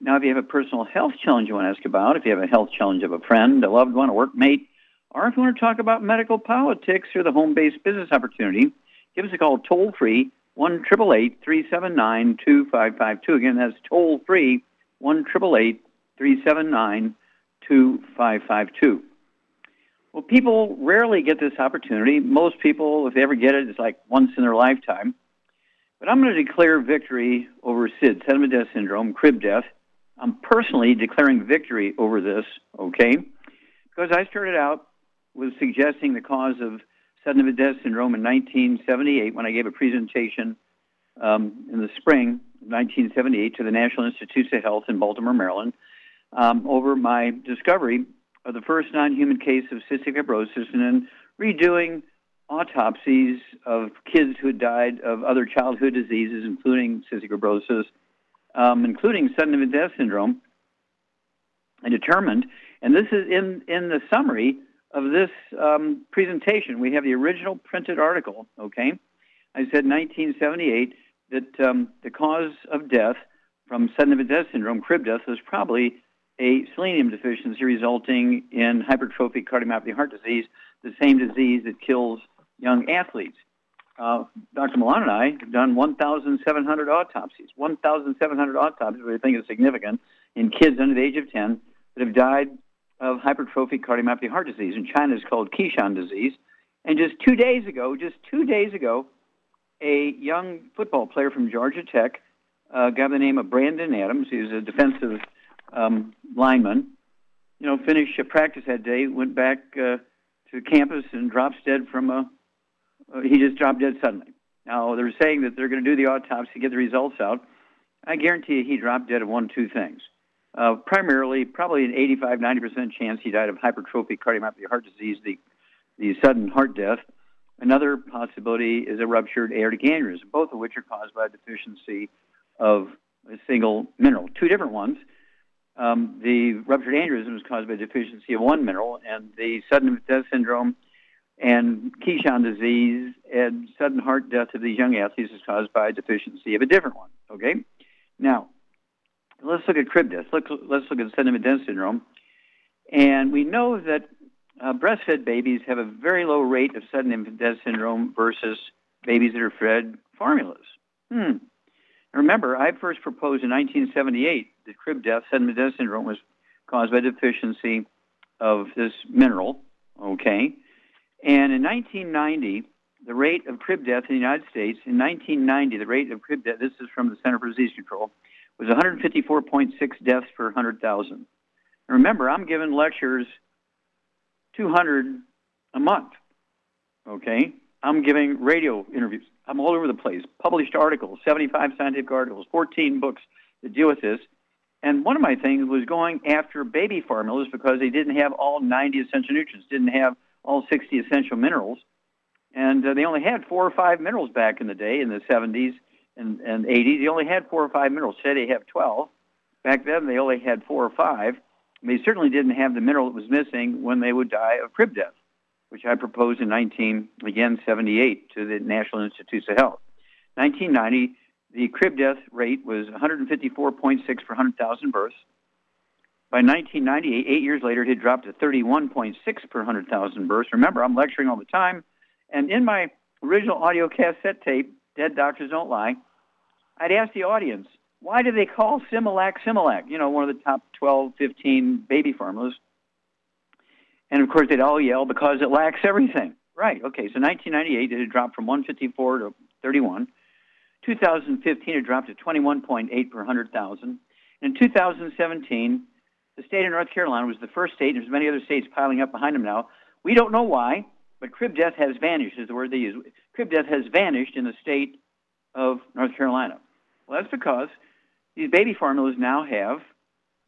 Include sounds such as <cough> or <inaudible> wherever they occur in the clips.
Now, if you have a personal health challenge you want to ask about, if you have a health challenge of a friend, a loved one, a workmate, or if you want to talk about medical politics or the home-based business opportunity, give us a call toll-free, 1-888-379-2552. Again, that's toll-free, 1-888-379-2552. Well, people rarely get this opportunity. Most people, if they ever get it, it's like once in their lifetime. But I'm going to declare victory over SIDS, sudden death syndrome, crib death. I'm personally declaring victory over this, okay? Because I started out with suggesting the cause of sudden death syndrome in 1978 when I gave a presentation um, in the spring of 1978 to the National Institutes of Health in Baltimore, Maryland, um, over my discovery of the first non-human case of cystic fibrosis and then redoing autopsies of kids who had died of other childhood diseases, including cystic fibrosis, um, including sudden death syndrome, I determined, and this is in, in the summary of this um, presentation. We have the original printed article, okay? I said 1978 that um, the cause of death from sudden death syndrome, crib death, was probably a selenium deficiency resulting in hypertrophic cardiomyopathy heart disease, the same disease that kills young athletes. Uh, Dr. Ma Lan and I have done 1,700 autopsies, 1,700 autopsies, which I think is significant, in kids under the age of 10 that have died of hypertrophic cardiomyopathy heart disease. In China, it's called Keshan disease. And just two days ago, just two days ago, a young football player from Georgia Tech, uh, guy by the name of Brandon Adams, he was a defensive um, lineman, you know, finished a practice that day, went back uh, to campus and drops dead from a, he just dropped dead suddenly. Now, they're saying that they're going to do the autopsy, get the results out. I guarantee you he dropped dead of one two things. Uh, primarily, probably an 85, 90% chance he died of hypertrophic cardiomyopathy heart disease, the, the sudden heart death. Another possibility is a ruptured aortic aneurysm, both of which are caused by a deficiency of a single mineral. Two different ones. Um, the ruptured aneurysm is caused by a deficiency of one mineral, and the sudden death syndrome and Keshan disease and sudden heart death of these young athletes is caused by a deficiency of a different one. Okay? Now, let's look at crib death. Let's, let's look at sudden infant death syndrome. And we know that uh, breastfed babies have a very low rate of sudden infant death syndrome versus babies that are fed formulas. Hmm. Remember, I first proposed in 1978 that crib death, sudden death syndrome, was caused by deficiency of this mineral. Okay. And in 1990, the rate of crib death in the United States, in 1990, the rate of crib death, this is from the Center for Disease Control, was 154.6 deaths per 100,000. Remember, I'm giving lectures 200 a month. Okay? I'm giving radio interviews. I'm all over the place. Published articles, 75 scientific articles, 14 books that deal with this. And one of my things was going after baby formulas because they didn't have all 90 essential nutrients, didn't have all 60 essential minerals. And uh, they only had four or five minerals back in the day, in the 70s and, and 80s. They only had four or five minerals. Today they have 12. Back then they only had four or five. They certainly didn't have the mineral that was missing when they would die of crib death, which I proposed in 19, again, 78 to the National Institutes of Health. 1990, the crib death rate was 154.6 per 100,000 births. By 1998, eight years later, it had dropped to 31.6 per 100,000 births. Remember, I'm lecturing all the time. And in my original audio cassette tape, Dead Doctors Don't Lie, I'd ask the audience, why do they call Similac Similac? You know, one of the top 12, 15 baby formulas. And of course, they'd all yell because it lacks everything. Right. Okay. So 1998, it had dropped from 154 to 31. 2015, it dropped to 21.8 per 100,000. In 2017, the state of North Carolina was the first state, and there's many other states piling up behind them now. We don't know why, but crib death has vanished, is the word they use. Crib death has vanished in the state of North Carolina. Well, that's because these baby formulas now have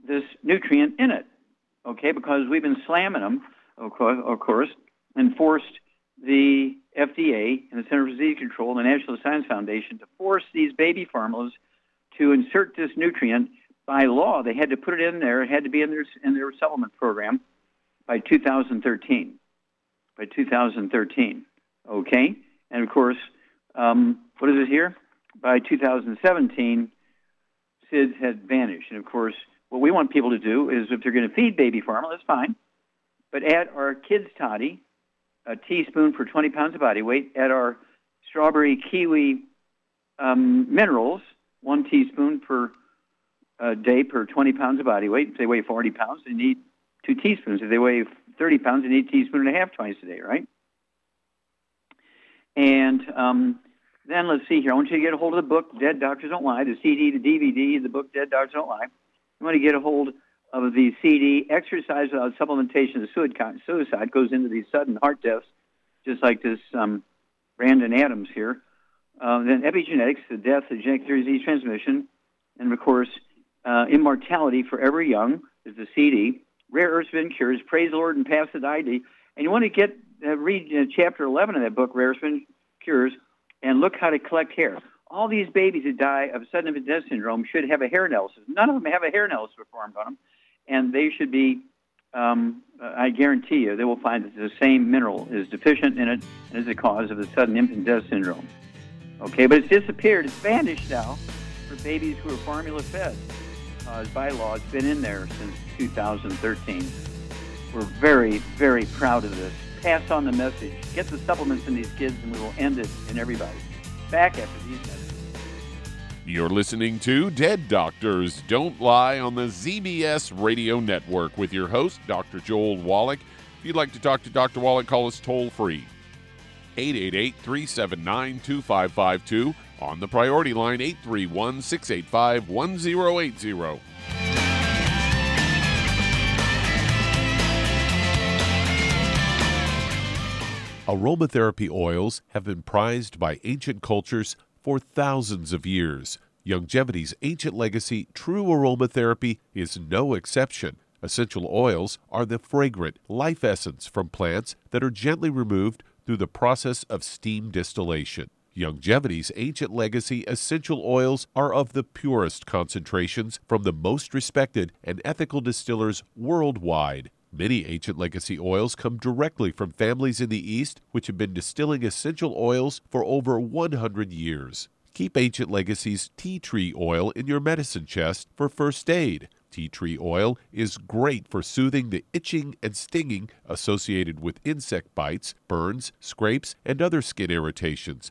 this nutrient in it, okay, because we've been slamming them, of course, and forced the FDA and the Center for Disease Control and the National Science Foundation to force these baby formulas to insert this nutrient by law. They had to put it in there. It had to be in their in their supplement program by 2013. By 2013, okay. And of course, um, what is it here? By 2017, SIDS had vanished. And of course, what we want people to do is if they're going to feed baby formula, that's fine. But add our kids' toddy, a teaspoon for 20 pounds of body weight. Add our strawberry kiwi um, minerals, one teaspoon per uh, day per 20 pounds of body weight. If they weigh 40 pounds, they need two teaspoons. If they weigh 30 pounds, they need a teaspoon and a half twice a day, right? And um, then let's see here. I want you to get a hold of the book, Dead Doctors Don't Lie, the CD, the DVD, the book, Dead Doctors Don't Lie. You want to get a hold of the CD, Exercise Without Supplementation of Suicide, goes into these sudden heart deaths, just like this um, Brandon Adams here. Um, then epigenetics, the death of genetic disease transmission, and of course, uh, Immortality Forever Young is the CD. Rare Earths Been Cures, Praise the Lord and Pass the ID. And you want to get uh, read uh, chapter 11 of that book, Rare Earths Been Cures, and look how to collect hair. All these babies that die of sudden infant death syndrome should have a hair analysis. None of them have a hair analysis performed on them, and they should be. Um, I guarantee you, they will find that the same mineral is deficient in it and is the cause of the sudden infant death syndrome. Okay, but it's disappeared. It's vanished now for babies who are formula fed. Uh, by law, it's been in there since 2013. We're very, very proud of this pass on the message. Get the supplements in these kids, and we will end it in everybody. Back after these messages. You're listening to Dead Doctors Don't Lie on the ZBS Radio Network with your host, Dr. Joel Wallach. If you'd like to talk to Dr. Wallach, call us toll free. 888 379 2552 on the priority line 831 685 1080. Aromatherapy oils have been prized by ancient cultures for thousands of years. Youngevity's ancient legacy, true aromatherapy, is no exception. Essential oils are the fragrant life essence from plants that are gently removed through the process of steam distillation. Youngevity's ancient legacy essential oils are of the purest concentrations from the most respected and ethical distillers worldwide. Many ancient legacy oils come directly from families in the East which have been distilling essential oils for over 100 years. Keep Ancient Legacy's tea tree oil in your medicine chest for first aid. Tea tree oil is great for soothing the itching and stinging associated with insect bites, burns, scrapes, and other skin irritations.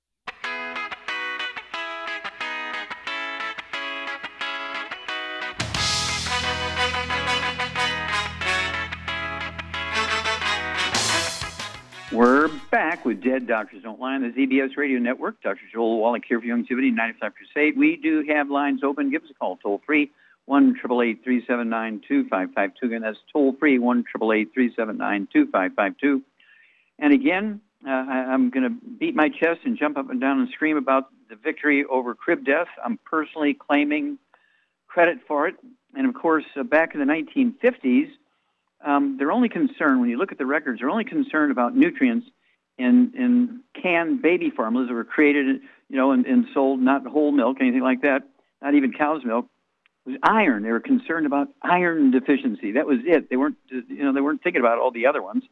Back with Dead Doctors Don't Lie on the ZBS Radio Network. Dr. Joel Wallach here for Youngevity 95 Crusade. We do have lines open. Give us a call toll free, 1 379 2552. Again, that's toll free, 1 379 2552. And again, uh, I, am going to beat my chest and jump up and down and scream about the victory over crib death. I'm personally claiming credit for it. And of course, uh, back in the 1950s, um, they're only concerned, when you look at the records, they're only concerned about nutrients in, in canned baby formulas that were created, you know, and, and sold, not whole milk, anything like that, not even cow's milk. It was iron. They were concerned about iron deficiency. That was it. They weren't, you know, they weren't thinking about all the other ones.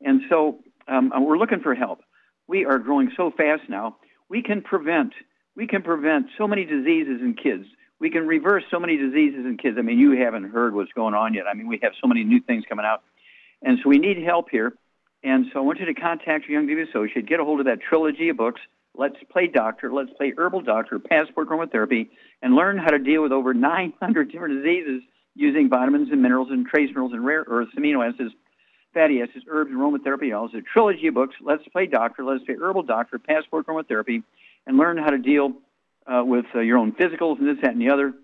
And so um, we're looking for help. We are growing so fast now. We can prevent, we can prevent so many diseases in kids we can reverse so many diseases in kids. I mean, you haven't heard what's going on yet. I mean, we have so many new things coming out. And so we need help here. And so I want you to contact your Young Youngevity associate, get a hold of that trilogy of books, Let's Play Doctor, Let's Play Herbal Doctor, Passport Aromatherapy, and learn how to deal with over 900 different diseases using vitamins and minerals and trace minerals and rare earths, amino acids, fatty acids, herbs, and aromatherapy oils. A trilogy of books, Let's Play Doctor, Let's Play Herbal Doctor, Passport Aromatherapy, and learn how to deal uh, with uh, your own physicals and this, that, and the other.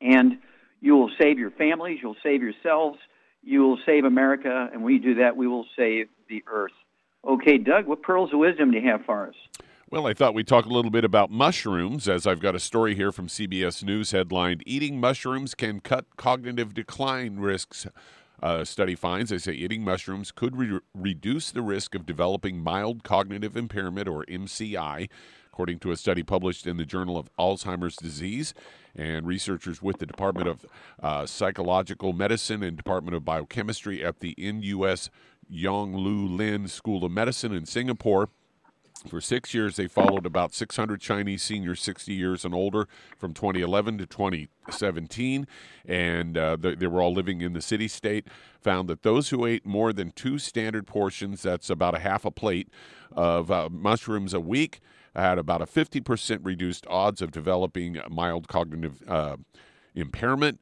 And you will save your families, you'll save yourselves, you will save America, and when you do that, we will save the earth. Okay, Doug, what pearls of wisdom do you have for us? Well, I thought we'd talk a little bit about mushrooms, as I've got a story here from CBS News headlined Eating Mushrooms Can Cut Cognitive Decline Risks. Uh, study finds they say eating mushrooms could re- reduce the risk of developing mild cognitive impairment, or MCI, according to a study published in the Journal of Alzheimer's Disease. And researchers with the Department of uh, Psychological Medicine and Department of Biochemistry at the NUS Yong Loo Lin School of Medicine in Singapore for six years, they followed about 600 Chinese seniors 60 years and older from 2011 to 2017, and uh, they, they, were all living in the city state. Found that those who ate more than two standard portions, that's about a half a plate, of uh, mushrooms a week, had about a 50% reduced odds of developing mild cognitive uh, impairment.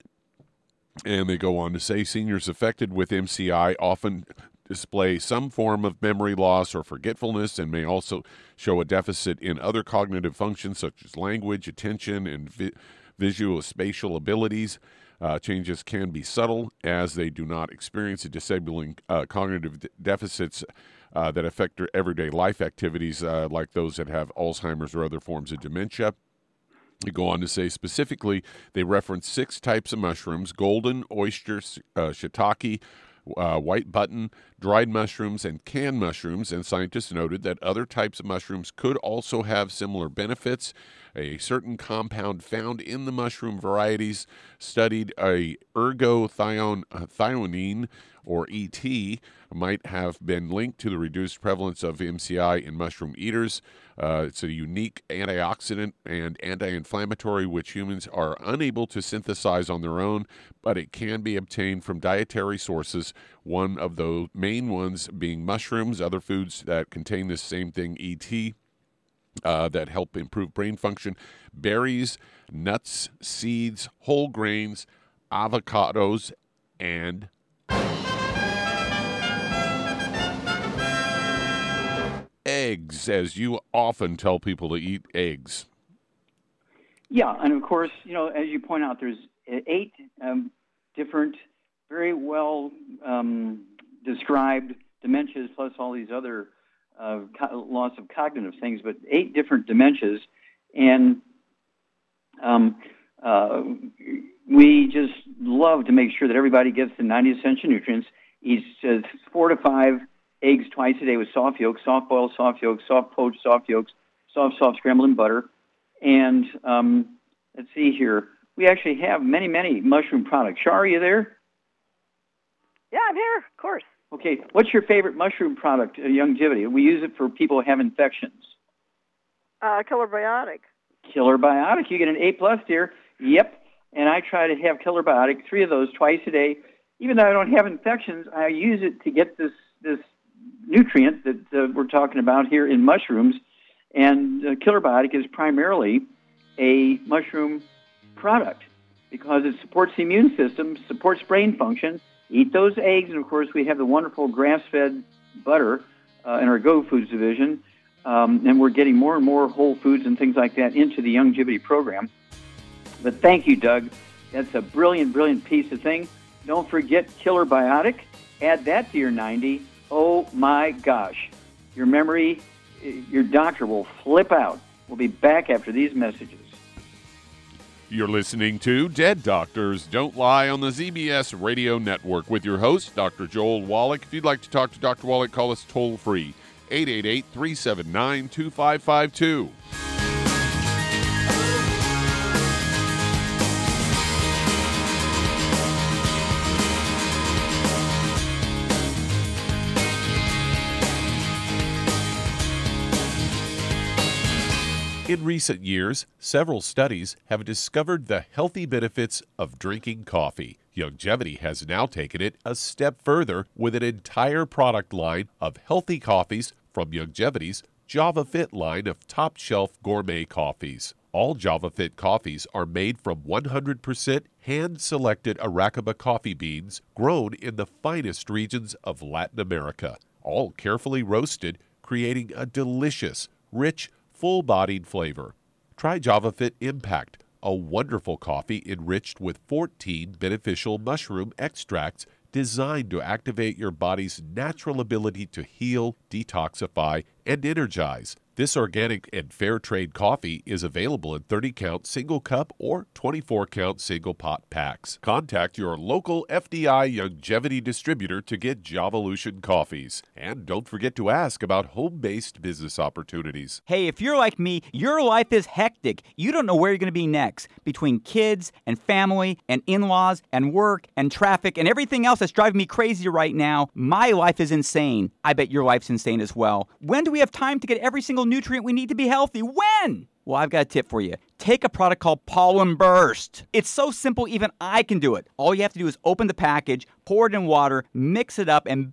And they go on to say seniors affected with MCI often display some form of memory loss or forgetfulness and may also show a deficit in other cognitive functions such as language, attention, and vi- visual spatial abilities. Uh, changes can be subtle as they do not experience disabling uh, cognitive de- deficits uh, that affect their everyday life activities, uh, like those that have Alzheimer's or other forms of dementia. They go on to say specifically, they reference six types of mushrooms golden, oyster, uh, shiitake, uh, white button, dried mushrooms, and canned mushrooms. And scientists noted that other types of mushrooms could also have similar benefits. A certain compound found in the mushroom varieties studied a ergothioneine, or ET, might have been linked to the reduced prevalence of MCI in mushroom eaters. Uh, it's a unique antioxidant and anti inflammatory which humans are unable to synthesize on their own, but it can be obtained from dietary sources. One of the main ones being mushrooms, other foods that contain this same thing, ET. Uh, that help improve brain function, berries, nuts, seeds, whole grains, avocados, and eggs, as you often tell people to eat eggs. Yeah, and of course, you know, as you point out, there's eight um, different, very well um, described dementias, plus all these other uh, co- loss of cognitive things, but eight different dementias, and um, uh, we just love to make sure that everybody gets the 90 essential nutrients. Eats uh, four to five eggs twice a day with soft yolks, soft boiled soft yolks, soft poached soft yolks, soft, soft scrambled in butter. And um, let's see here. We actually have many, many mushroom products. Shar, are you there? Yeah, I'm here, of course. Okay. What's your favorite mushroom product, uh, Youngevity? We use it for people who have infections. Uh, Killer Biotic. Killer Biotic. You get an A plus here. Yep. And I try to have Killer Biotic, three of those twice a day. Even though I don't have infections, I use it to get this this nutrient that uh, we're talking about here in mushrooms. And uh, Killer Biotic is primarily a mushroom product because it supports the immune system, supports brain function. Eat those eggs, and of course, we have the wonderful grass fed butter uh, in our Go Foods division, um, and we're getting more and more whole foods and things like that into the Youngevity program. But thank you, Doug. That's a brilliant, brilliant piece of thing. Don't forget Killer Biotic. Add that to your 90. Oh my gosh. Your memory, your doctor will flip out. We'll be back after these messages. You're listening to Dead Doctors Don't Lie on the ZBS Radio Network with your host, Dr. Joel Wallach. If you'd like to talk to Dr. Wallach, call us toll free 888 379 2552. In recent years, several studies have discovered the healthy benefits of drinking coffee. Youngevity has now taken it a step further with an entire product line of healthy coffees from Youngevity's JavaFit line of top shelf gourmet coffees. All JavaFit coffees are made from 100% hand selected Arabica coffee beans grown in the finest regions of Latin America, all carefully roasted, creating a delicious, rich, full bodied flavor. Try JavaFit Impact, a wonderful coffee enriched with 14 beneficial mushroom extracts designed to activate your body's natural ability to heal, detoxify, and energize. This organic and fair trade coffee is available in 30 count single cup or 24 count single pot packs. Contact your local FDI Youngevity distributor to get Javalution coffees. And don't forget to ask about home based business opportunities. Hey, if you're like me, your life is hectic. You don't know where you're going to be next. Between kids and family and in laws and work and traffic and everything else that's driving me crazy right now, my life is insane. I bet your life's insane as well. When do we have time to get every single nutrient we need to be healthy? When? Well, I've got a tip for you. Take a product called Pollen Burst. It's so simple, even I can do it. All you have to do is open the package, pour it in water, mix it up, and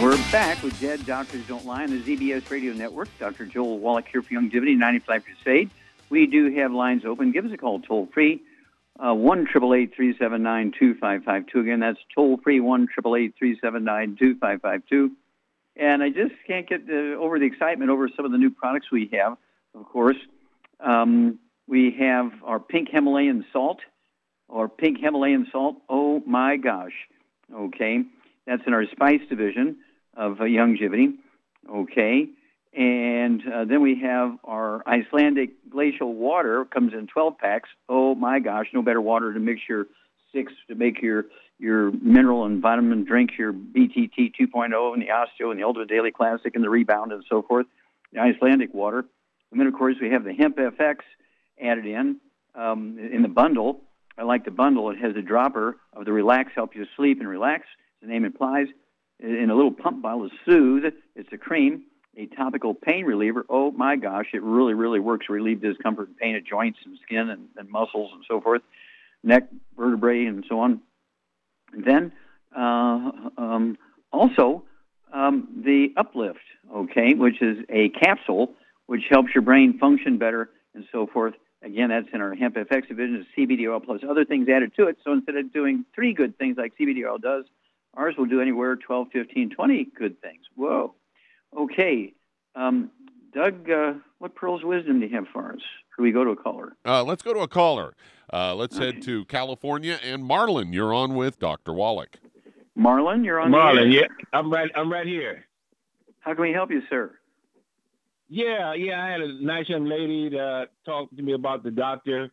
We're back with Dead Doctors Don't Lie on the ZBS Radio Network. Dr. Joel Wallach here for Youngevity 95 Crusade. We do have lines open. Give us a call toll free. Uh, 1 379 2552. Again, that's toll free 1 379 2552. And I just can't get the, over the excitement over some of the new products we have, of course. Um, we have our pink Himalayan salt, or pink Himalayan salt. Oh my gosh. Okay. That's in our spice division of uh, Youngevity. Okay. And uh, then we have our Icelandic glacial water comes in 12 packs. Oh my gosh, no better water to mix your six to make your your mineral and vitamin drink, your BTT 2.0 and the Osteo and the Ultimate Daily Classic and the Rebound and so forth. The Icelandic water. And then of course we have the Hemp FX added in um, in the bundle. I like the bundle. It has a dropper of the Relax, help you sleep and relax. The name implies in a little pump bottle of Soothe. It's a cream, a topical pain reliever. Oh my gosh, it really, really works relieve discomfort and pain at joints and skin and, and muscles and so forth, neck, vertebrae, and so on. And then uh, um, also um, the uplift, okay, which is a capsule which helps your brain function better and so forth. Again, that's in our hemp FX division. It's CBD oil plus other things added to it. So instead of doing three good things like CBD oil does, ours will do anywhere 12, 15, 20 good things. Whoa. Okay. Um, Doug, uh, what pearls of wisdom do you have for us? Or we go to a caller? Uh, let's go to a caller. Uh, let's okay. head to California and Marlon. You're on with Dr. Wallach. Marlon, you're on. Marlon, yeah, I'm right. I'm right here. How can we help you, sir? Yeah, yeah. I had a nice young lady that talked to me about the doctor,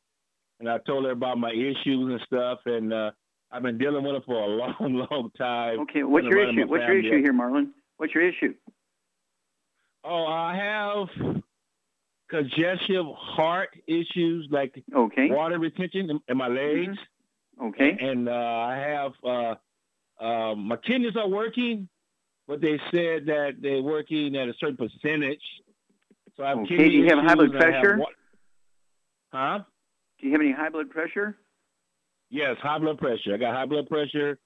and I told her about my issues and stuff, and uh, I've been dealing with it for a <laughs> long, long time. Okay, what's your issue? What's your issue here, Marlon? What's your issue? Oh, I have congestive heart issues, like okay. water retention in, in my legs. Mm-hmm. Okay. And uh, I have uh, uh, my kidneys are working, but they said that they're working at a certain percentage. So I have okay. Do you have high blood pressure? Huh? Do you have any high blood pressure? Yes, high blood pressure. I got high blood pressure.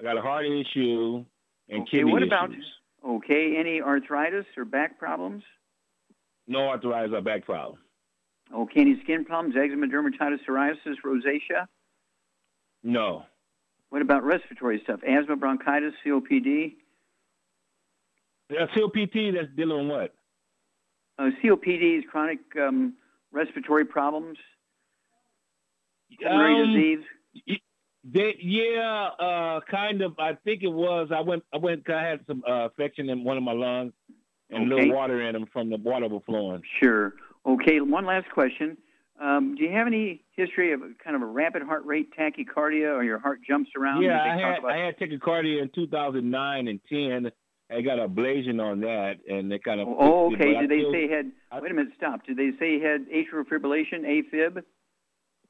I got a heart issue and kidney. okay, kidney what issues. about okay? Any arthritis or back problems? No arthritis or back problems. Okay, any skin problems? Eczema, dermatitis, psoriasis, rosacea? No. What about respiratory stuff? Asthma, bronchitis, COPD? Yeah, COPD. That's dealing with what? Uh, COPD is chronic um, respiratory problems. Pulmonary um, disease. They, yeah, uh, kind of. I think it was. I went. I went. I had some uh, infection in one of my lungs, and okay. a little water in them from the water overflowing. Sure. Okay. One last question. Um, do you have any history of kind of a rapid heart rate tachycardia, or your heart jumps around? Yeah, I had. About... I had tachycardia in 2009 and 10. I got a ablation on that, and they kind of. Oh, okay. Did they say had? I, wait a minute. Stop. Did they say he had atrial fibrillation, AFib?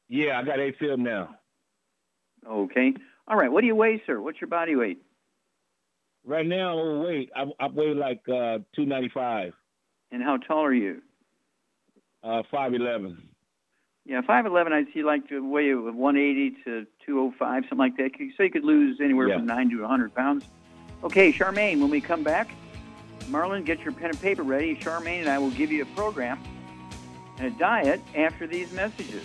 Yeah, I got AFib now. Okay. All right. What do you weigh, sir? What's your body weight? Right now, I'm weight. I, I weigh like uh, 295. And how tall are you? Uh, 5'11". Yeah, 5'11", I'd see like to weigh 180 to 205, something like that. So you could lose anywhere yeah. from 9 to 100 pounds. Okay, Charmaine, when we come back, Marlon, get your pen and paper ready. Charmaine and I will give you a program and a diet after these messages.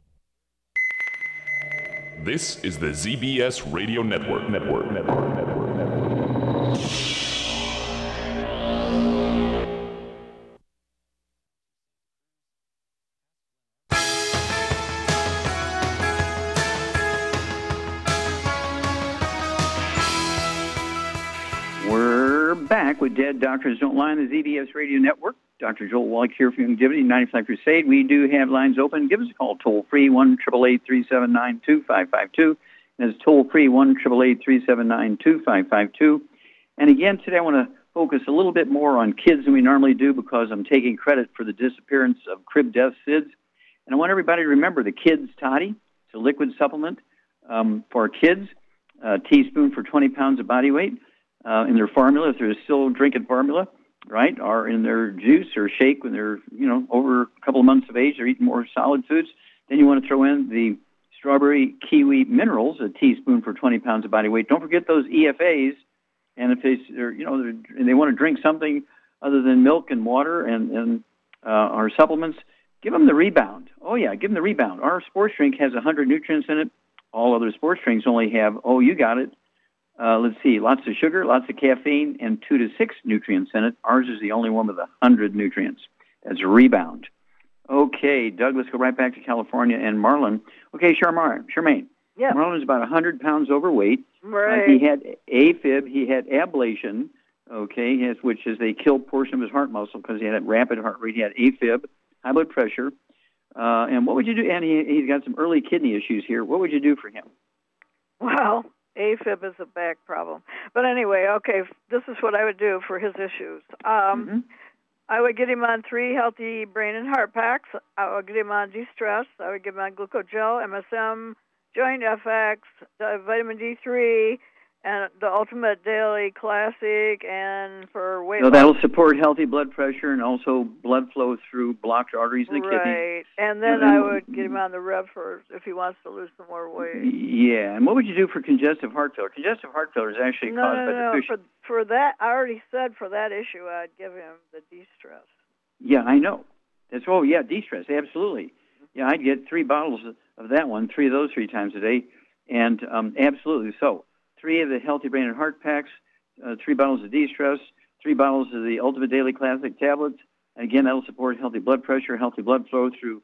This is the ZBS Radio Network. Network. Network. Network. Network. We're back with Dead Doctors Don't Lie on the ZBS Radio Network. Dr. Joel Wallach here from Youngevity 95 Crusade. We do have lines open. Give us a call toll free 1 379 2552. That's toll free 1 379 2552. And again, today I want to focus a little bit more on kids than we normally do because I'm taking credit for the disappearance of crib death SIDS. And I want everybody to remember the Kids Toddy. It's a liquid supplement um, for kids, a teaspoon for 20 pounds of body weight uh, in their formula if they're still drinking formula right, are in their juice or shake when they're, you know, over a couple of months of age, they're eating more solid foods. Then you want to throw in the strawberry kiwi minerals, a teaspoon for 20 pounds of body weight. Don't forget those EFAs. And if they, they're, you know, they're, and they want to drink something other than milk and water and, and uh, our supplements, give them the rebound. Oh, yeah, give them the rebound. Our sports drink has 100 nutrients in it. All other sports drinks only have, oh, you got it, uh, let's see, lots of sugar, lots of caffeine, and two to six nutrients in it. Ours is the only one with a hundred nutrients. That's a rebound. Okay, Doug, let's go right back to California and Marlon. Okay, Charmaine. Charmaine. Yeah. Marlon is about 100 pounds overweight. Right. Uh, he had AFib. He had ablation, okay, has, which is a killed portion of his heart muscle because he had a rapid heart rate. He had AFib, high blood pressure. Uh, and what would you do? And he, he's got some early kidney issues here. What would you do for him? Well, AFib is a back problem. But anyway, okay, this is what I would do for his issues. Um, Mhm. I would get him on three healthy brain and heart packs. I would get him on de-stress. I would get him on glucogel, MSM, Joint FX, uh, vitamin D3, and the Ultimate Daily Classic, and for weight So loss. that'll support healthy blood pressure and also blood flow through blocked arteries in the kidney. Right, and then And I would get him on the Rev for if he wants to lose some more weight. Yeah, and what would you do for congestive heart failure? Congestive heart failure is actually No, caused no, by no. deficient. For for that, I already said for that issue, I'd give him the de-stress. Yeah, I know. That's oh yeah, de-stress, absolutely. Yeah, I'd get three bottles of that one, three of those three times a day, and um, absolutely so. Three of the Healthy Brain and Heart packs, uh, three bottles of de-stress, three bottles of the Ultimate Daily Classic tablets. And again, that'll support healthy blood pressure, healthy blood flow through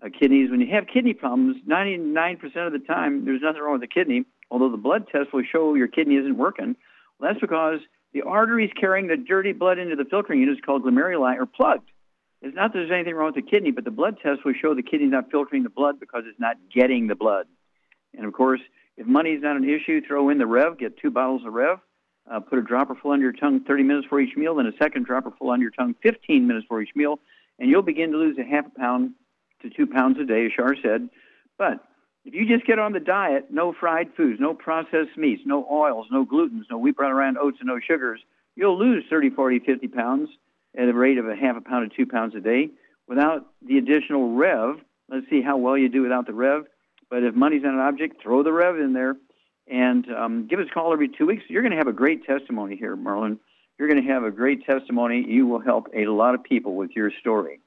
uh, kidneys. When you have kidney problems, 99% of the time, there's nothing wrong with the kidney, although the blood test will show your kidney isn't working. Well, that's because the arteries carrying the dirty blood into the filtering units called glomeruli are plugged. It's not that there's anything wrong with the kidney, but the blood test will show the kidney's not filtering the blood because it's not getting the blood. And of course, if money's not an issue, throw in the Rev, get two bottles of Rev, uh, put a dropper full under your tongue 30 minutes for each meal, then a second dropper full under your tongue 15 minutes for each meal, and you'll begin to lose a half a pound to two pounds a day, as Shar said. But If you just get on the diet, no fried foods, no processed meats, no oils, no glutens, no wheat bran around oats, and no sugars, you'll lose 30, 40, 50 pounds at a rate of a half a pound to two pounds a day without the additional rev. Let's see how well you do without the rev. But if money's not an object, throw the rev in there and um, give us a call every two weeks. You're going to have a great testimony here, Merlin. You're going to have a great testimony. You will help a lot of people with your story.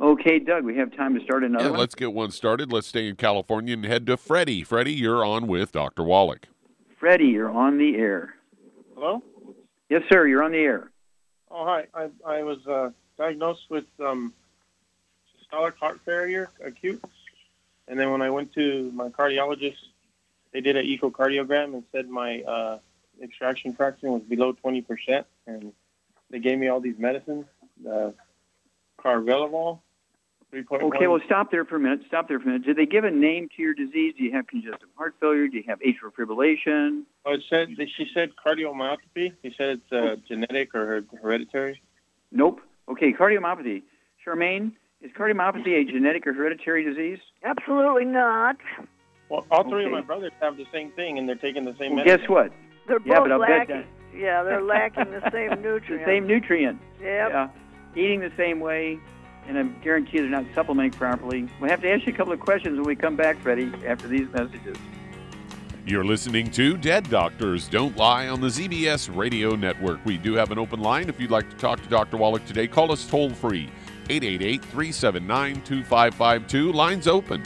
Okay, Doug, we have time to start another Yeah, one. let's get one started. Let's stay in California and head to Freddie. Freddie, you're on with Dr. Wallach. Freddie, you're on the air. Hello? Yes, sir, you're on the air. Oh, hi. I, I was uh, diagnosed with um, systolic heart failure, acute. And then when I went to my cardiologist, they did an echocardiogram and said my uh, ejection fraction was below 20%. And they gave me all these medicines, uh, Carvedilol, 3.1. Okay, well, stop there for a minute. Stop there for a minute. Did they give a name to your disease? Do you have congestive heart failure? Do you have atrial fibrillation? Oh, it said, she said cardiomyopathy. She said it's uh, genetic or hereditary. Nope. Okay, cardiomyopathy. Charmaine, is cardiomyopathy a genetic or hereditary disease? Absolutely not. Well, all three of my brothers have the same thing, and they're taking the same Well, medicine. guess what? They're Yeah, both but I'll bet lacking. Yeah, they're <laughs> lacking the same nutrient. The same nutrient. Yep. Yeah. Eating the same way, and I guarantee they're not supplementing properly. We'll have to ask you a couple of questions when we come back, Freddie, after these messages. You're listening to Dead Doctors Don't Lie on the ZBS Radio Network. We do have an open line. If you'd like to talk to Dr. Wallach today, call us toll free 888 379 2552. Lines open.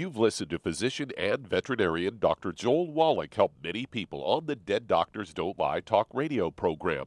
You've listened to physician and veterinarian Dr. Joel Wallach help many people on the Dead Doctors Don't Lie talk radio program.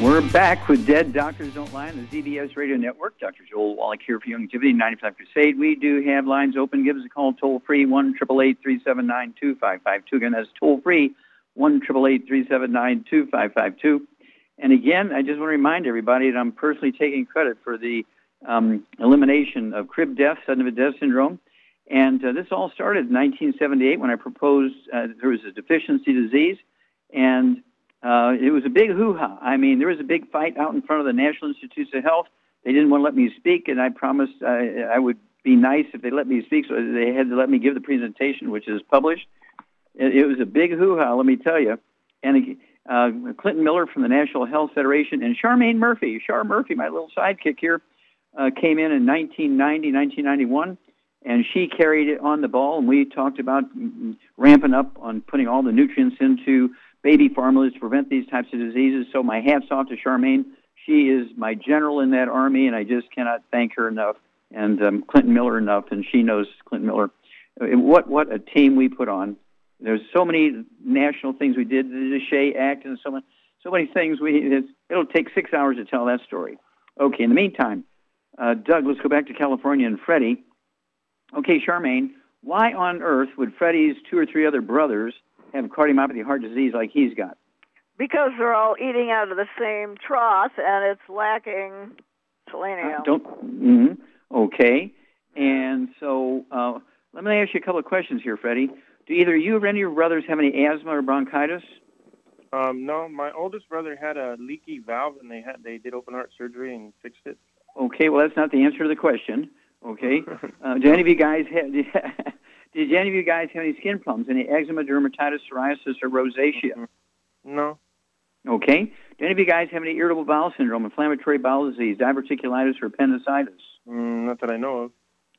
We're back with Dead Doctors Don't Lie on the ZBS Radio Network. Dr. Joel Wallach here for Youngevity 95 Crusade. We do have lines open. Give us a call toll free 1 379 2552. Again, that's toll free 1 379 2552. And again, I just want to remind everybody that I'm personally taking credit for the um, elimination of crib death, sudden death syndrome. And uh, this all started in 1978 when I proposed uh, there was a deficiency disease. And uh, it was a big hoo-ha. I mean, there was a big fight out in front of the National Institutes of Health. They didn't want to let me speak, and I promised uh, I would be nice if they let me speak. So they had to let me give the presentation, which is published. It, it was a big hoo-ha, let me tell you. And uh, Clinton Miller from the National Health Federation and Charmaine Murphy, Char Murphy, my little sidekick here, uh, came in in 1990, 1991, and she carried it on the ball, and we talked about mm, ramping up on putting all the nutrients into baby formulas to prevent these types of diseases. So my hats off to Charmaine. She is my general in that army, and I just cannot thank her enough, and um, Clinton Miller enough, and she knows Clinton Miller. What what a team we put on. There's so many national things we did, the DSHEA Act, and so many so many things. We it'll take six hours to tell that story. Okay. In the meantime, uh, Doug, let's go back to California and Freddie. Okay, Charmaine, why on earth would Freddie's two or three other brothers have cardiomyopathy heart disease like he's got? Because they're all eating out of the same trough and it's lacking selenium. Don't. hmm Okay. And so uh, let me ask you a couple of questions here, Freddie. Do either you or any of your brothers have any asthma or bronchitis? Um, no, my oldest brother had a leaky valve, and they had they did open heart surgery and fixed it. Okay, well, that's not the answer to the question. Okay. <laughs> Uh, do any of you guys have? <laughs> Did any of you guys have any skin problems? Any eczema, dermatitis, psoriasis, or rosacea? No. Okay. Do any of you guys have any irritable bowel syndrome, inflammatory bowel disease, diverticulitis, or appendicitis? Mm, not that I know of.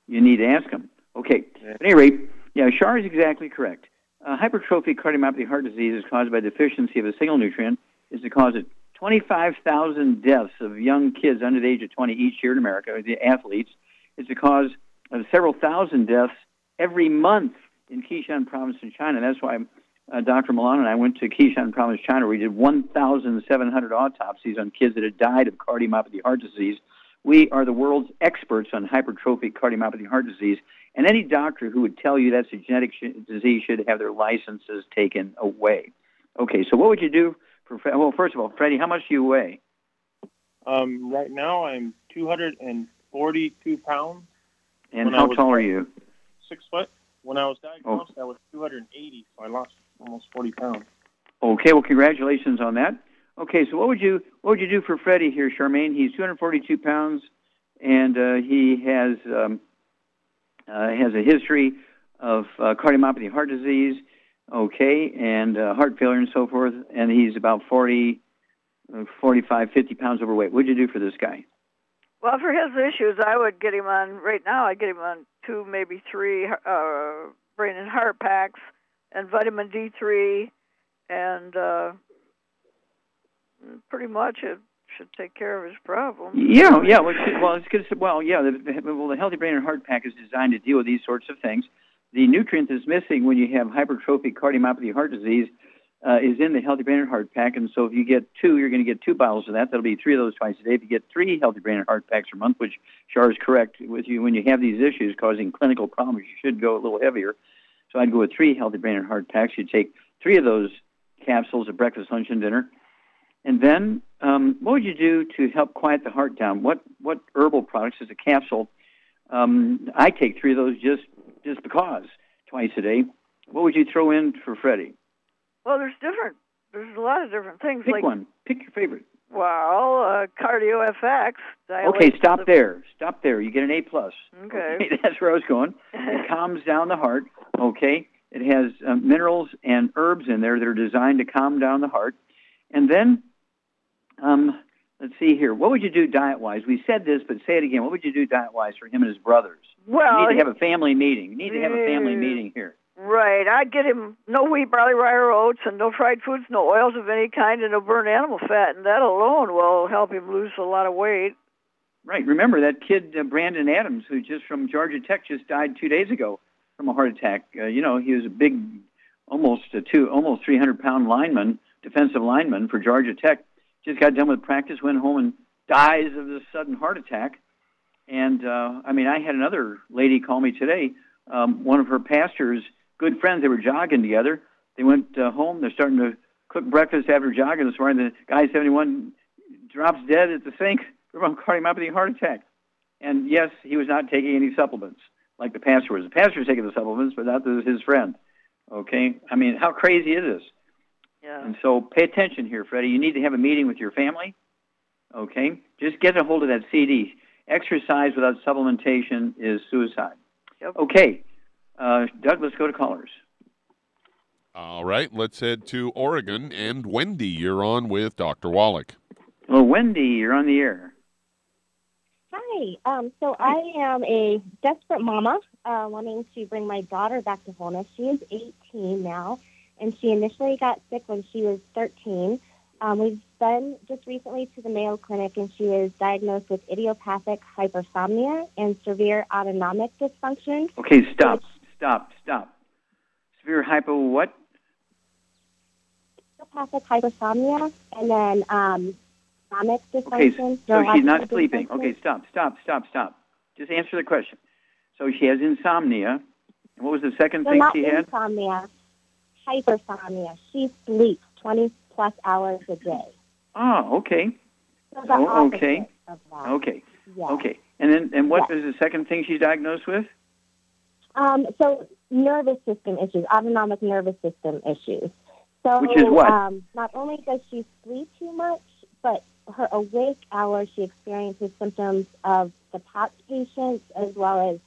You need to ask them. Okay. At any rate, yeah, Shar is exactly correct. Uh, hypertrophic cardiomyopathy heart disease is caused by deficiency of a single nutrient. Is the cause of 25,000 deaths of young kids under the age of 20 each year in America, the athletes. It's the cause of several thousand deaths every month in Keshan province in China. That's why uh, Dr. Ma Lan and I went to Keshan province, China, where we did 1,700 autopsies on kids that had died of cardiomyopathy heart disease. We are the world's experts on hypertrophic cardiomyopathy heart disease, and any doctor who would tell you that's a genetic sh- disease should have their licenses taken away. Okay, so what would you do for? Fre- Well, first of all, Freddie, how much do you weigh? Um, right now I'm 242 pounds, And how tall are you? Six foot. When I was diagnosed, I was 280, so I lost almost 40 pounds. Okay, well, congratulations on that. Okay, so what would you what would you do for Freddie here, Charmaine? He's 242 pounds, and uh, he has um, uh, has a history of uh, cardiomyopathy, heart disease, okay, and uh, heart failure and so forth. And he's about 40, uh, 45, 50 pounds overweight. What'd you do for this guy? Well, for his issues, I would get him on right now. I'd get him on two, maybe three uh, brain and heart packs, and vitamin D3, and uh, pretty much it should take care of his problem. Yeah, yeah. Well, well, it's good. Well, yeah. The, the- well, the Healthy Brain and Heart Pack is designed to deal with these sorts of things. The nutrient that's missing when you have hypertrophic cardiomyopathy heart disease uh, is in the Healthy Brain and Heart Pack, and so if you get two, you're going to get two bottles of that. That'll be three of those twice a day. If you get three Healthy Brain and Heart Packs a month, which Shar is correct with you, when you have these issues causing clinical problems, you should go a little heavier. So I'd go with three Healthy Brain and Heart Packs. You'd take three of those capsules at breakfast, lunch, and dinner. And then, um, what would you do to help quiet the heart down? What what herbal products as a capsule? Um, I take three of those just just because twice a day. What would you throw in for Freddie? Well, there's different. There's a lot of different things. Pick like one. Pick your favorite. well, uh, cardio FX. Okay, stop the- there. Stop there. You get an A plus. Okay. <laughs> that's where I was going. It <laughs> calms down the heart. Okay, it has uh, minerals and herbs in there that are designed to calm down the heart. And then, um, let's see here. What would you do diet wise? We said this, but say it again. What would you do diet wise for him and his brothers? Well, you need to have a family meeting. You need to have a family meeting here. Right. I'd get him no wheat, barley, rye, or oats, and no fried foods, no oils of any kind, and no burnt animal fat. And that alone will help him lose a lot of weight. Right. Remember that kid uh, Brandon Adams, who just from Georgia Tech just died two days ago from a heart attack. Uh, you know, he was a big, almost a two, almost 300 pound lineman, defensive lineman for Georgia Tech. Just got done with practice, went home and dies of this sudden heart attack. And uh, I mean, I had another lady call me today. Um, one of her pastors, good friends, they were jogging together. They went uh, home. They're starting to cook breakfast after jogging this morning. The guy 71 drops dead at the sink from cardiomyopathy heart attack. And yes, he was not taking any supplements like the pastor was. The pastor was taking the supplements, but not his friend. Okay, I mean, how crazy is this? Yeah. And so pay attention here, Freddie. You need to have a meeting with your family. Okay, just get a hold of that CD. Exercise without supplementation is suicide. Yep. Okay, uh, Doug, let's go to callers. All right, let's head to Oregon. And Wendy, you're on with Dr. Wallach. Well, Wendy, you're on the air. Hi. Um, so I am a desperate mama, uh, wanting to bring my daughter back to wholeness. She is 18 now, and she initially got sick when she was 13. Um, we've been just recently to the Mayo Clinic, and she is diagnosed with idiopathic hypersomnia and severe autonomic dysfunction. Okay, stop, stop, stop. Severe hypo what? Idiopathic hypersomnia, and then um, Okay, dysfunction. so she's not sleeping. dysfunction. Okay, stop, stop, stop, stop. Just answer the question. So she has insomnia. And what was the second No, thing not she had? insomnia, hypersomnia. She sleeps 20 plus hours a day. Oh, okay. So Oh, okay. Okay. Yeah. Okay. And then, and what was the second thing she's diagnosed with? Um, so nervous system issues, autonomic nervous system issues. So Which is what? Um, not only does she sleep too much, but her awake hours, she experiences symptoms of the POTS patients as well as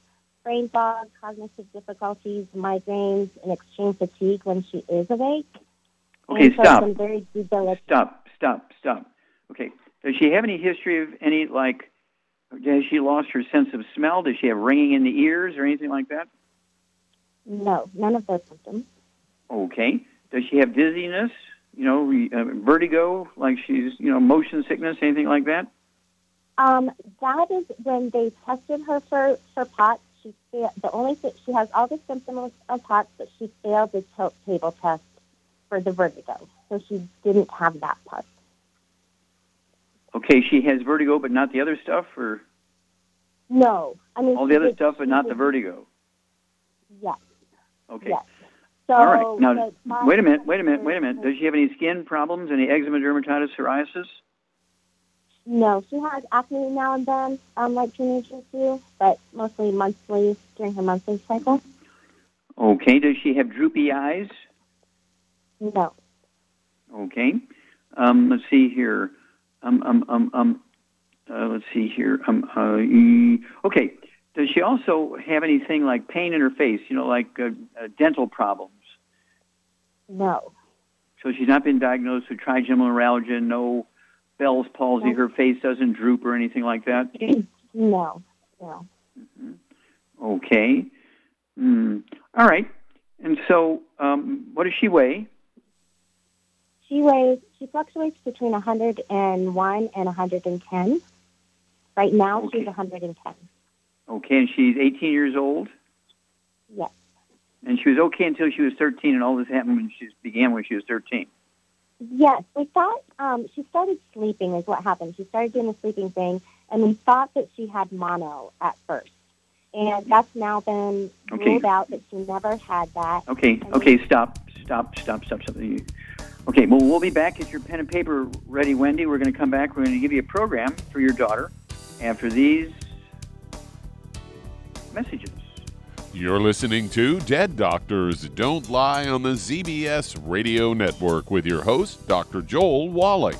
brain fog, cognitive difficulties, migraines, and extreme fatigue when she is awake. Okay, and stop. Some very debilitating. Stop, stop, stop. Okay. Does she have any history of any, like, has she lost her sense of smell? Does she have ringing in the ears or anything like that? No, none of those symptoms. Okay. Does she have dizziness? You know, uh, vertigo, like she's, you know, motion sickness, anything like that? Um, that is when they tested her for for POTS. She fa- the only th- she has all the symptoms of POTS, but she failed the tilt table test for the vertigo, so she didn't have that part. Okay, she has vertigo, but not the other stuff, or No, I mean all the other did- stuff, but not the vertigo. Yes, Okay. yes. So All right. Now, wait a minute. Wait a minute. Wait a minute. Does she have any skin problems? Any eczema, dermatitis, psoriasis? No, she has acne now and then, um, like teenagers do, but mostly monthly during her monthly cycle. Okay. Does she have droopy eyes? No, Okay. Um, let's see here. Um, um, um, um, uh, let's see here. Um, uh, e- okay. Does she also have anything like pain in her face? You know, like uh, uh, dental problems? no, So she's not been diagnosed with trigeminal neuralgia, no Bell's palsy. No. Her face doesn't droop or anything like that. <clears throat> no, no. Okay. Hmm. All right. And so, um, what does she weigh? She weighs, she fluctuates between 101 and 110. Right now, she's 110. Okay, and she's 18 years old. Yes. And she was okay until she was 13, and all this happened when she began when she was 13. Yes, we thought um, she started sleeping is what happened. She started doing the sleeping thing, and we thought that she had mono at first. And that's now been Okay. ruled out that she never had that. Okay, okay, stop, stop, stop, stop, stop. Okay, well, we'll be back. Get your pen and paper ready, Wendy. We're going to come back. We're going to give you a program for your daughter after these messages. You're listening to Dead Doctors Don't Lie on the ZBS Radio Network with your host, Dr. Joel Wallach.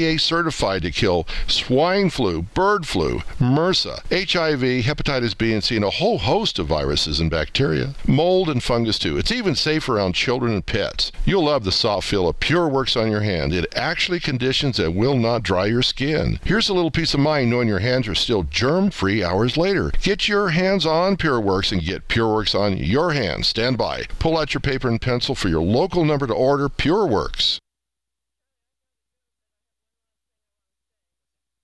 EPA certified to kill swine flu, bird flu, MRSA, HIV, hepatitis B and C, and a whole host of viruses and bacteria. Mold and fungus too. It's even safe around children and pets. You'll love the soft feel of Pure Works on your hand. It actually conditions and will not dry your skin. Here's a little peace of mind knowing your hands are still germ free hours later. Get your hands on Pure Works and get Pure Works on your hands. Stand by. Pull out your paper and pencil for your local number to order Pure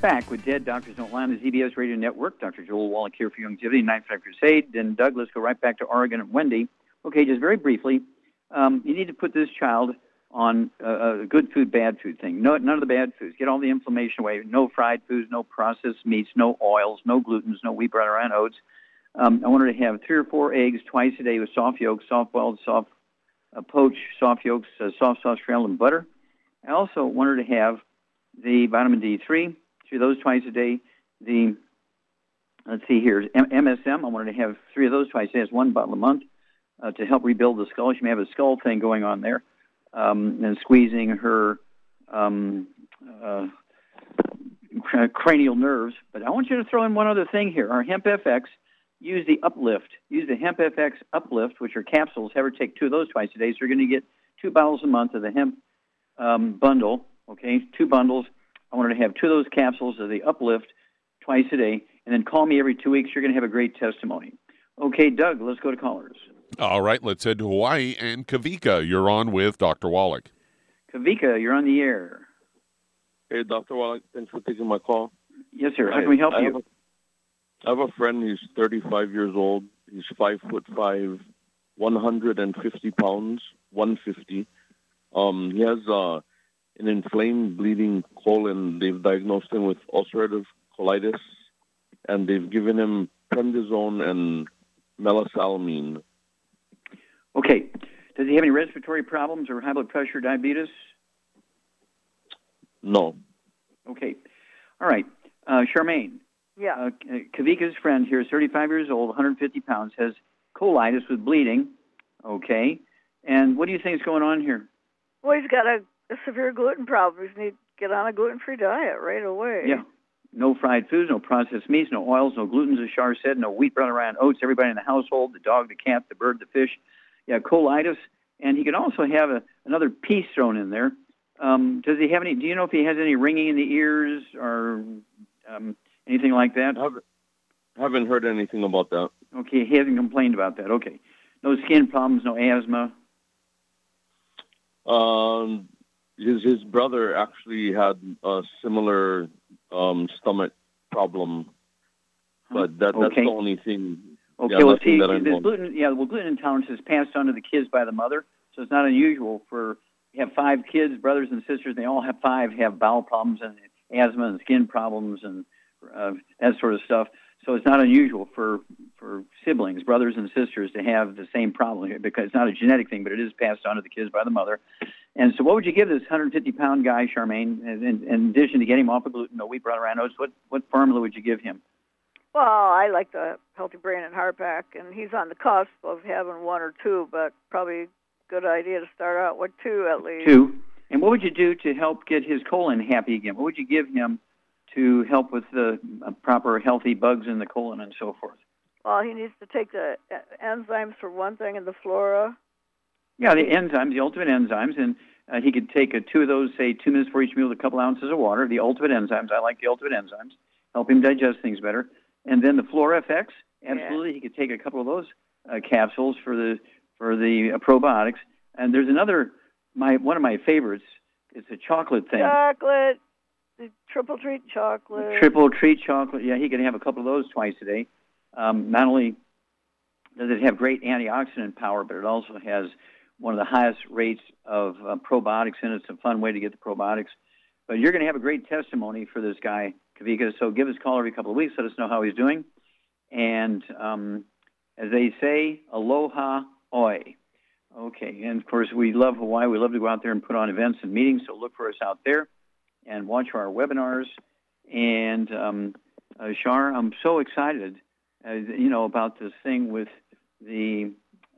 Back with Dead Doctors Don't Lie on the ZBS Radio Network. Dr. Joel Wallach here for Youngevity, Ninth Five Crusade. And Doug, let's go right back to Oregon and Wendy. Okay, just very briefly, um, you need to put this child on a, good food, bad food thing. No, none of the bad foods. Get all the inflammation away. No fried foods, no processed meats, no oils, no glutens, no wheat, bread, or oats. Um, I want her to have three or four eggs twice a day with soft yolks, soft boiled, soft uh, poached, soft yolks, uh, soft sauce, scrambled, and butter. I also want her to have the vitamin D3, three of those twice a day. The let's see here, M- MSM. I wanted to have three of those twice a day. It's one bottle a month uh, to help rebuild the skull. She may have a skull thing going on there, um, and squeezing her um, uh, cranial nerves. But I want you to throw in one other thing here. Our Hemp FX. Use the uplift. Use the Hemp FX uplift, which are capsules. Have her take two of those twice a day. So you're going to get two bottles a month of the hemp um, bundle okay, two bundles. I wanted to have two of those capsules of the uplift twice a day, and then call me every two weeks. You're going to have a great testimony. Okay, Doug, let's go to callers. All right, let's head to Hawaii. And Kavika, you're on with Dr. Wallach. Kavika, you're on the air. Hey, Dr. Wallach, thanks for taking my call. Yes, sir. How can we help I you? Have a, I have a friend. He's 35 years old. He's five foot five, 150 pounds, 150. Um, he has uh, an inflamed, bleeding colon. They've diagnosed him with ulcerative colitis, and they've given him prednisone and mesalamine. Okay. Does he have any respiratory problems or high blood pressure, diabetes? No. Okay. All right. Uh, Charmaine. Yeah. Uh, Kavika's friend here is 35 years old, 150 pounds, has colitis with bleeding. Okay. And what do you think is going on here? Well, he's got a, a severe gluten problem. He needs to get on a gluten-free diet right away. Yeah. No fried foods, no processed meats, no oils, no gluten, as Shar said, no wheat, brown, rye, and oats. Everybody in the household, the dog, the cat, the bird, the fish. Yeah, colitis. And he could also have a, another piece thrown in there. Um, does he have any? Do you know if he has any ringing in the ears or um, anything like that? Haven't, haven't heard anything about that. Okay, he hasn't complained about that. Okay. No skin problems, no asthma. Um, his his brother actually had a similar um, stomach problem, but that that's the only thing. Okay, yeah, well, see, that I the know. gluten, yeah, well, gluten intolerance is passed on to the kids by the mother, so it's not unusual for you have five kids, brothers and sisters. They all have five have bowel problems and asthma and skin problems and uh, that sort of stuff. So it's not unusual for for siblings, brothers and sisters, to have the same problem because it's not a genetic thing, but it is passed on to the kids by the mother. And so, what would you give this 150 pound guy, Charmaine, in, in addition to getting him off of gluten, no wheat, rye oats? What what formula would you give him? Well, I like the Healthy Brain and Heart Pack, and he's on the cusp of having one or two, but probably good idea to start out with two at least. Two. And what would you do to help get his colon happy again? What would you give him to help with the uh, proper healthy bugs in the colon and so forth? Well, he needs to take the uh, enzymes for one thing and the flora. Yeah, the enzymes, the ultimate enzymes, and uh, he could take a, two of those, say two minutes for each meal, with a couple ounces of water. The ultimate enzymes, I like the ultimate enzymes, help him digest things better. And then the Flora FX, absolutely, yeah. he could take a couple of those uh, capsules for the for the uh, probiotics. And there's another, my one of my favorites. It's a chocolate thing. Chocolate, the triple treat chocolate. Triple treat chocolate. Yeah, he can have a couple of those twice a day. Um, not only does it have great antioxidant power, but it also has one of the highest rates of uh, probiotics it. It's a fun way to get the probiotics. But you're going to have a great testimony for this guy, Kavika. So give us a call every couple of weeks. Let us know how he's doing. And um, as they say, aloha oe. Okay. And of course, we love Hawaii. We love to go out there and put on events and meetings. So look for us out there and watch our webinars. And um, uh, Shar, I'm so excited, uh, you know, about this thing with the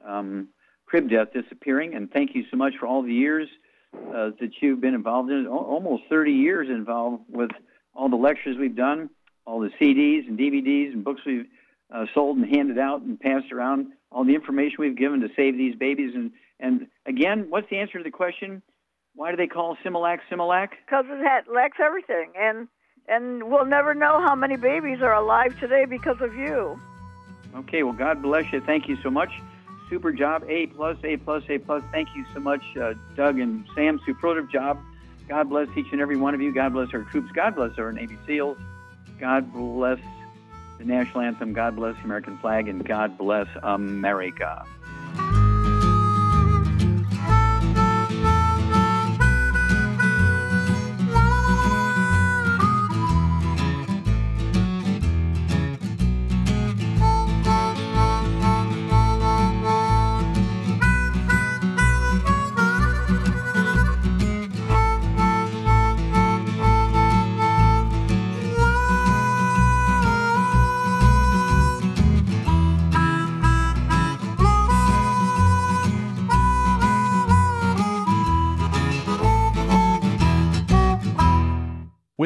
um, crib death disappearing. And thank you so much for all the years uh, that you've been involved in, almost 30 years involved with all the lectures we've done, all the CDs and DVDs and books we've uh, sold and handed out and passed around, all the information we've given to save these babies. And, and again, what's the answer to the question? Why do they call Similac Similac? Because it lacks everything. And, and we'll never know how many babies are alive today because of you. Okay, well, God bless you. Thank you so much super job. A plus, A plus, A plus. Thank you so much, uh, Doug and Sam. Superlative job. God bless each and every one of you. God bless our troops. God bless our Navy SEALs. God bless the national anthem. God bless the American flag. And God bless America.